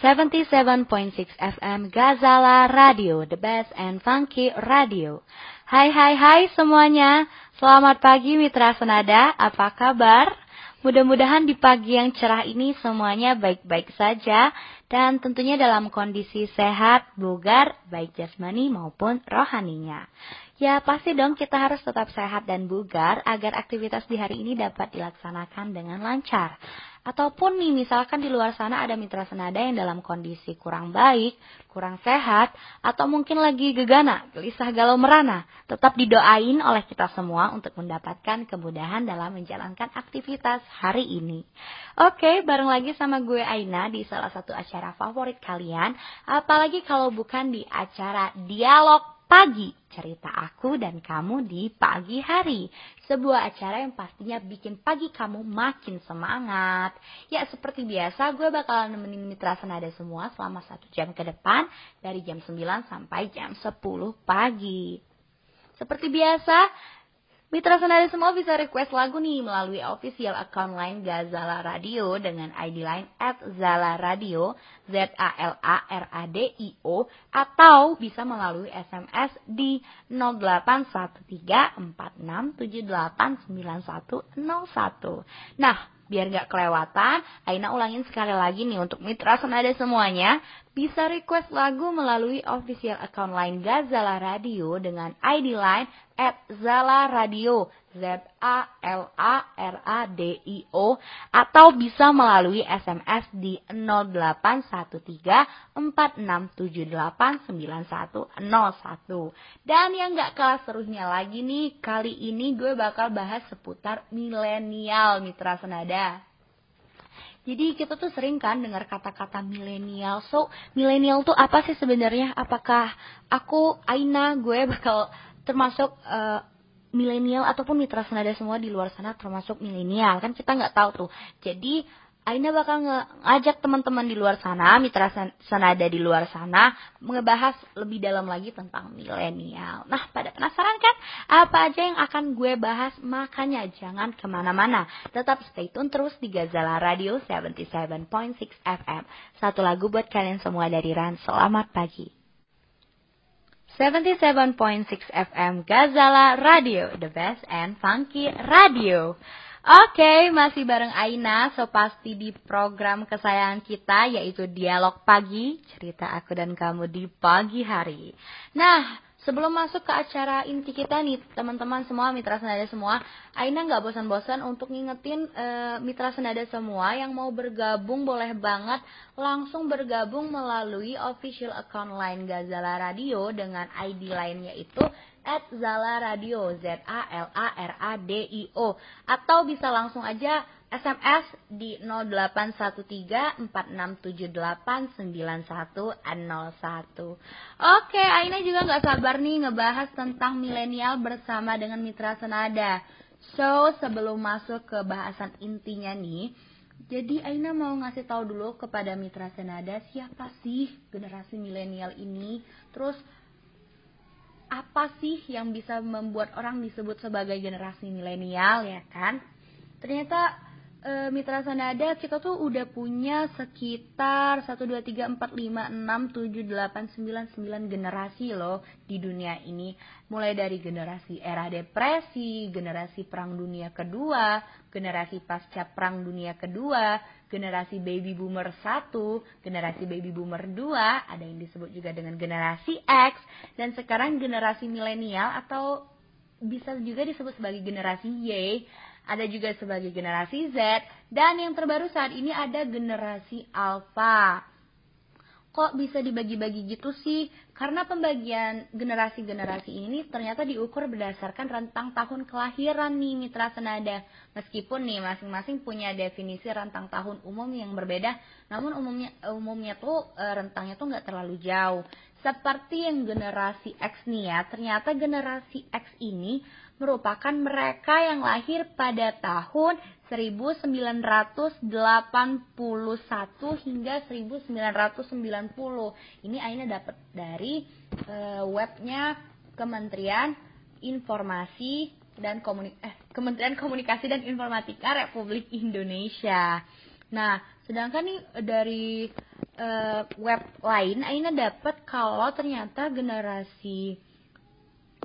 77.6 FM Gazala Radio, the best and funky radio. Hai hai hai semuanya, selamat pagi Mitra Senada, apa kabar? Mudah-mudahan di pagi yang cerah ini semuanya baik-baik saja dan tentunya dalam kondisi sehat, bugar, baik jasmani maupun rohaninya. Ya pasti dong kita harus tetap sehat dan bugar agar aktivitas di hari ini dapat dilaksanakan dengan lancar. Ataupun nih misalkan di luar sana ada mitra senada yang dalam kondisi kurang baik, kurang sehat, atau mungkin lagi gegana, gelisah galau merana. Tetap didoain oleh kita semua untuk mendapatkan kemudahan dalam menjalankan aktivitas hari ini. Oke, bareng lagi sama gue Aina di salah satu acara favorit kalian. Apalagi kalau bukan di acara dialog pagi, cerita aku dan kamu di pagi hari. Sebuah acara yang pastinya bikin pagi kamu makin semangat. Ya seperti biasa gue bakalan nemenin mitra senada semua selama satu jam ke depan dari jam 9 sampai jam 10 pagi. Seperti biasa, Mitra Senada semua bisa request lagu nih melalui official account line Gazala Radio dengan ID line at Zala Radio, Z-A-L-A-R-A-D-I-O, atau bisa melalui SMS di 081346789101. Nah, biar gak kelewatan, Aina ulangin sekali lagi nih untuk Mitra Senada semuanya bisa request lagu melalui official account line Gazala Radio dengan ID line at Zala Radio Z A L A R A D I O atau bisa melalui SMS di 081346789101. Dan yang gak kalah serunya lagi nih, kali ini gue bakal bahas seputar milenial Mitra Senada. Jadi kita tuh sering kan dengar kata-kata milenial. So, milenial tuh apa sih sebenarnya? Apakah aku Aina gue bakal termasuk uh, milenial ataupun mitra senada semua di luar sana termasuk milenial? Kan kita nggak tahu tuh. Jadi Aina bakal ngajak teman-teman di luar sana, mitra senada di luar sana, ngebahas lebih dalam lagi tentang milenial. Nah, pada penasaran kan apa aja yang akan gue bahas? Makanya jangan ke mana-mana. Tetap stay tune terus di Gazala Radio 77.6 FM. Satu lagu buat kalian semua dari Ran. Selamat pagi. 77.6 FM Gazala Radio, the best and funky radio. Oke, okay, masih bareng Aina, so pasti di program kesayangan kita yaitu Dialog Pagi, cerita aku dan kamu di pagi hari. Nah, sebelum masuk ke acara inti kita nih, teman-teman semua, mitra senada semua, Aina nggak bosan-bosan untuk ngingetin uh, mitra senada semua yang mau bergabung boleh banget langsung bergabung melalui official account line Gazala Radio dengan ID lainnya itu at Zala Radio Z A L A R A D I O. Atau bisa langsung aja SMS di 081346789101. Oke, Aina juga nggak sabar nih ngebahas tentang milenial bersama dengan Mitra Senada. So, sebelum masuk ke bahasan intinya nih, jadi Aina mau ngasih tahu dulu kepada Mitra Senada siapa sih generasi milenial ini, terus apa sih yang bisa membuat orang disebut sebagai generasi milenial ya kan? Ternyata e, Mitra Sanada kita tuh udah punya sekitar 1 2 3 4 5 6 7 8 9 9 generasi loh di dunia ini. Mulai dari generasi era depresi, generasi perang dunia kedua, generasi pasca perang dunia kedua, generasi baby boomer 1, generasi baby boomer 2, ada yang disebut juga dengan generasi X, dan sekarang generasi milenial atau bisa juga disebut sebagai generasi Y, ada juga sebagai generasi Z, dan yang terbaru saat ini ada generasi Alpha kok bisa dibagi-bagi gitu sih? Karena pembagian generasi-generasi ini ternyata diukur berdasarkan rentang tahun kelahiran nih mitra senada. Meskipun nih masing-masing punya definisi rentang tahun umum yang berbeda, namun umumnya umumnya tuh e, rentangnya tuh nggak terlalu jauh. Seperti yang generasi X nih ya, ternyata generasi X ini merupakan mereka yang lahir pada tahun 1981 hingga 1990. Ini Aina dapat dari uh, webnya Kementerian Informasi dan Komunik eh, Kementerian Komunikasi dan Informatika Republik Indonesia. Nah, sedangkan nih dari uh, web lain Aina dapat kalau ternyata generasi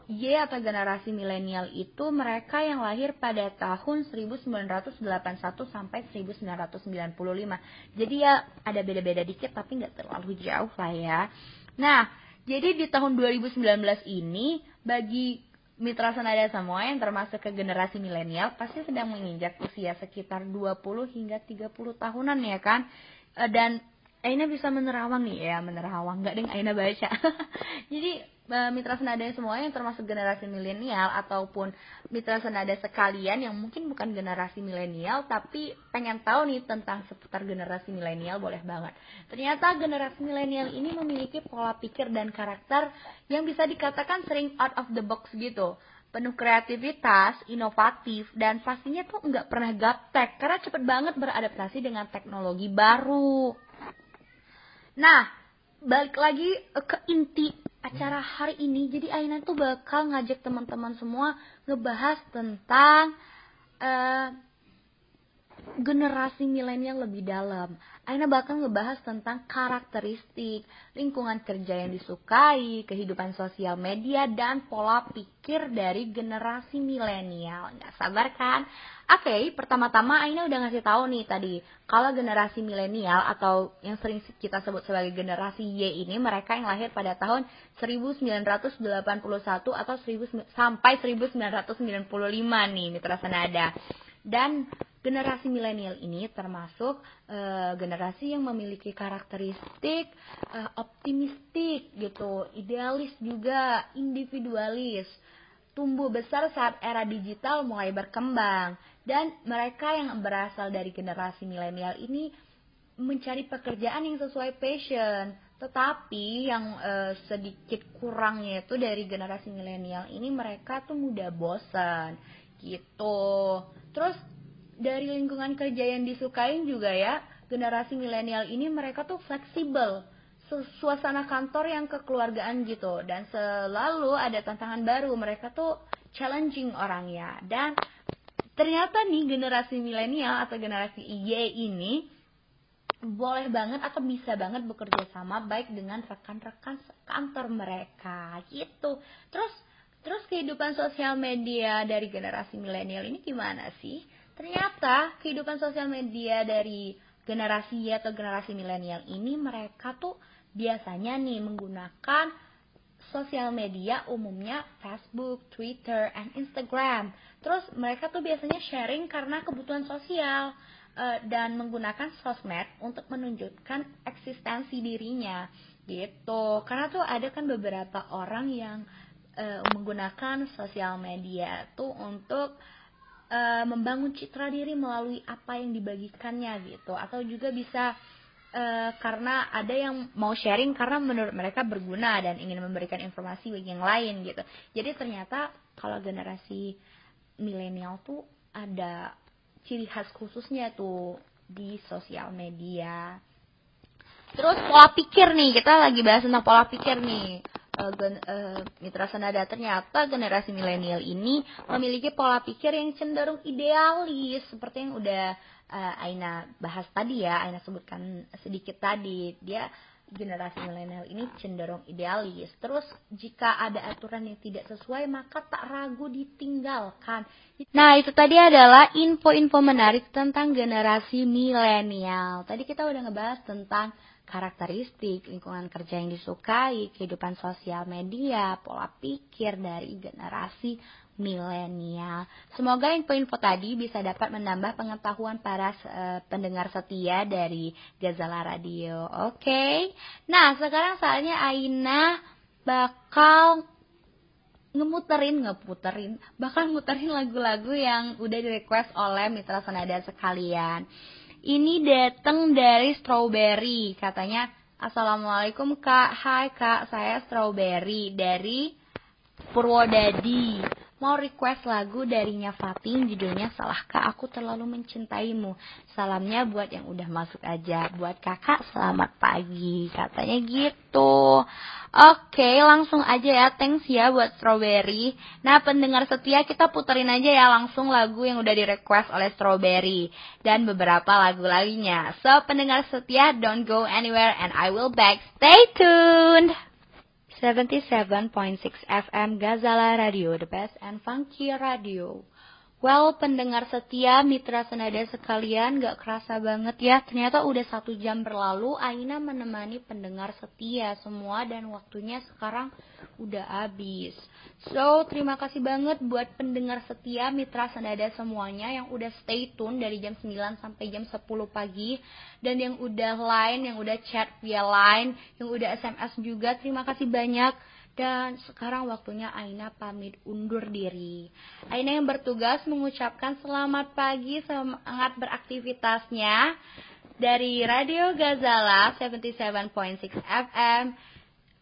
Y atau generasi milenial itu mereka yang lahir pada tahun 1981 sampai 1995. Jadi ya ada beda-beda dikit tapi nggak terlalu jauh lah ya. Nah, jadi di tahun 2019 ini bagi mitra senada semua yang termasuk ke generasi milenial pasti sedang menginjak usia sekitar 20 hingga 30 tahunan ya kan. Eh, dan Aina bisa menerawang nih ya, menerawang nggak deng Aina baca. Jadi mitra senada semua yang termasuk generasi milenial ataupun mitra senada sekalian yang mungkin bukan generasi milenial tapi pengen tahu nih tentang seputar generasi milenial boleh banget. Ternyata generasi milenial ini memiliki pola pikir dan karakter yang bisa dikatakan sering out of the box gitu penuh kreativitas, inovatif, dan pastinya tuh nggak pernah gaptek karena cepet banget beradaptasi dengan teknologi baru. Nah, balik lagi ke inti acara hari ini jadi Aina tuh bakal ngajak teman-teman semua ngebahas tentang uh, generasi milenial lebih dalam. Aina bakal ngebahas tentang karakteristik, lingkungan kerja yang disukai, kehidupan sosial media, dan pola pikir dari generasi milenial. Nggak sabar kan? Oke, okay, pertama-tama Aina udah ngasih tahu nih tadi, kalau generasi milenial atau yang sering kita sebut sebagai generasi Y ini mereka yang lahir pada tahun 1981 atau 1000, sampai 1995 nih mitra senada. Dan generasi milenial ini termasuk uh, generasi yang memiliki karakteristik uh, optimistik gitu, idealis juga, individualis. Tumbuh besar saat era digital mulai berkembang dan mereka yang berasal dari generasi milenial ini mencari pekerjaan yang sesuai passion. Tetapi yang uh, sedikit kurangnya itu dari generasi milenial ini mereka tuh mudah bosan gitu. Terus dari lingkungan kerja yang disukain juga ya generasi milenial ini mereka tuh fleksibel. Suasana kantor yang kekeluargaan gitu. Dan selalu ada tantangan baru mereka tuh challenging orangnya. Dan ternyata nih generasi milenial atau generasi Y ini boleh banget atau bisa banget bekerja sama baik dengan rekan-rekan kantor mereka gitu. Terus terus kehidupan sosial media dari generasi milenial ini gimana sih Ternyata kehidupan sosial media dari generasi Y atau generasi milenial ini mereka tuh biasanya nih menggunakan sosial media umumnya Facebook, Twitter, and Instagram. Terus mereka tuh biasanya sharing karena kebutuhan sosial uh, dan menggunakan sosmed untuk menunjukkan eksistensi dirinya gitu. Karena tuh ada kan beberapa orang yang uh, menggunakan sosial media tuh untuk uh, membangun citra diri melalui apa yang dibagikannya gitu. Atau juga bisa uh, karena ada yang mau sharing karena menurut mereka berguna dan ingin memberikan informasi bagi yang lain gitu. Jadi ternyata kalau generasi milenial tuh ada ciri khas khususnya tuh di sosial media. Terus pola pikir nih kita lagi bahas tentang pola pikir nih gen, uh, mitra senada ternyata generasi milenial ini memiliki pola pikir yang cenderung idealis seperti yang udah uh, Aina bahas tadi ya Aina sebutkan sedikit tadi dia generasi milenial ini cenderung idealis. Terus jika ada aturan yang tidak sesuai maka tak ragu ditinggalkan. Nah itu tadi adalah info-info menarik tentang generasi milenial. Tadi kita udah ngebahas tentang karakteristik, lingkungan kerja yang disukai, kehidupan sosial media, pola pikir dari generasi milenial. Semoga info-info tadi bisa dapat menambah pengetahuan para uh, pendengar setia dari Gazala Radio. Oke. Okay? Nah, sekarang saatnya Aina bakal ngemuterin, ngeputerin, bahkan muterin lagu-lagu yang udah di request oleh mitra senada sekalian. Ini datang dari Strawberry. Katanya, Assalamualaikum kak. Hai kak, saya Strawberry dari Purwodadi. Mau request lagu darinya Fatin judulnya Salahkah Aku Terlalu Mencintaimu. Salamnya buat yang udah masuk aja. Buat kakak selamat pagi. Katanya gitu. Oke, langsung aja ya. Thanks ya buat Strawberry. Nah, pendengar setia kita puterin aja ya langsung lagu yang udah di request oleh Strawberry. Dan beberapa lagu lainnya. So, pendengar setia, don't go anywhere and I will back. Stay tuned! 77.6 FM Gazala Radio, the best and funky radio. Well, pendengar setia, mitra senada sekalian, gak kerasa banget ya. Ternyata udah satu jam berlalu, Aina menemani pendengar setia semua dan waktunya sekarang udah habis. So, terima kasih banget buat pendengar setia Mitra Senada semuanya yang udah stay tune dari jam 9 sampai jam 10 pagi dan yang udah line, yang udah chat via line, yang udah SMS juga. Terima kasih banyak. Dan sekarang waktunya Aina pamit undur diri. Aina yang bertugas mengucapkan selamat pagi, semangat beraktivitasnya dari Radio Gazala 77.6 FM.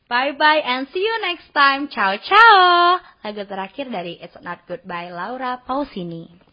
Bye bye and see you next time. Ciao ciao. Lagu terakhir dari It's Not Goodbye Laura Pausini.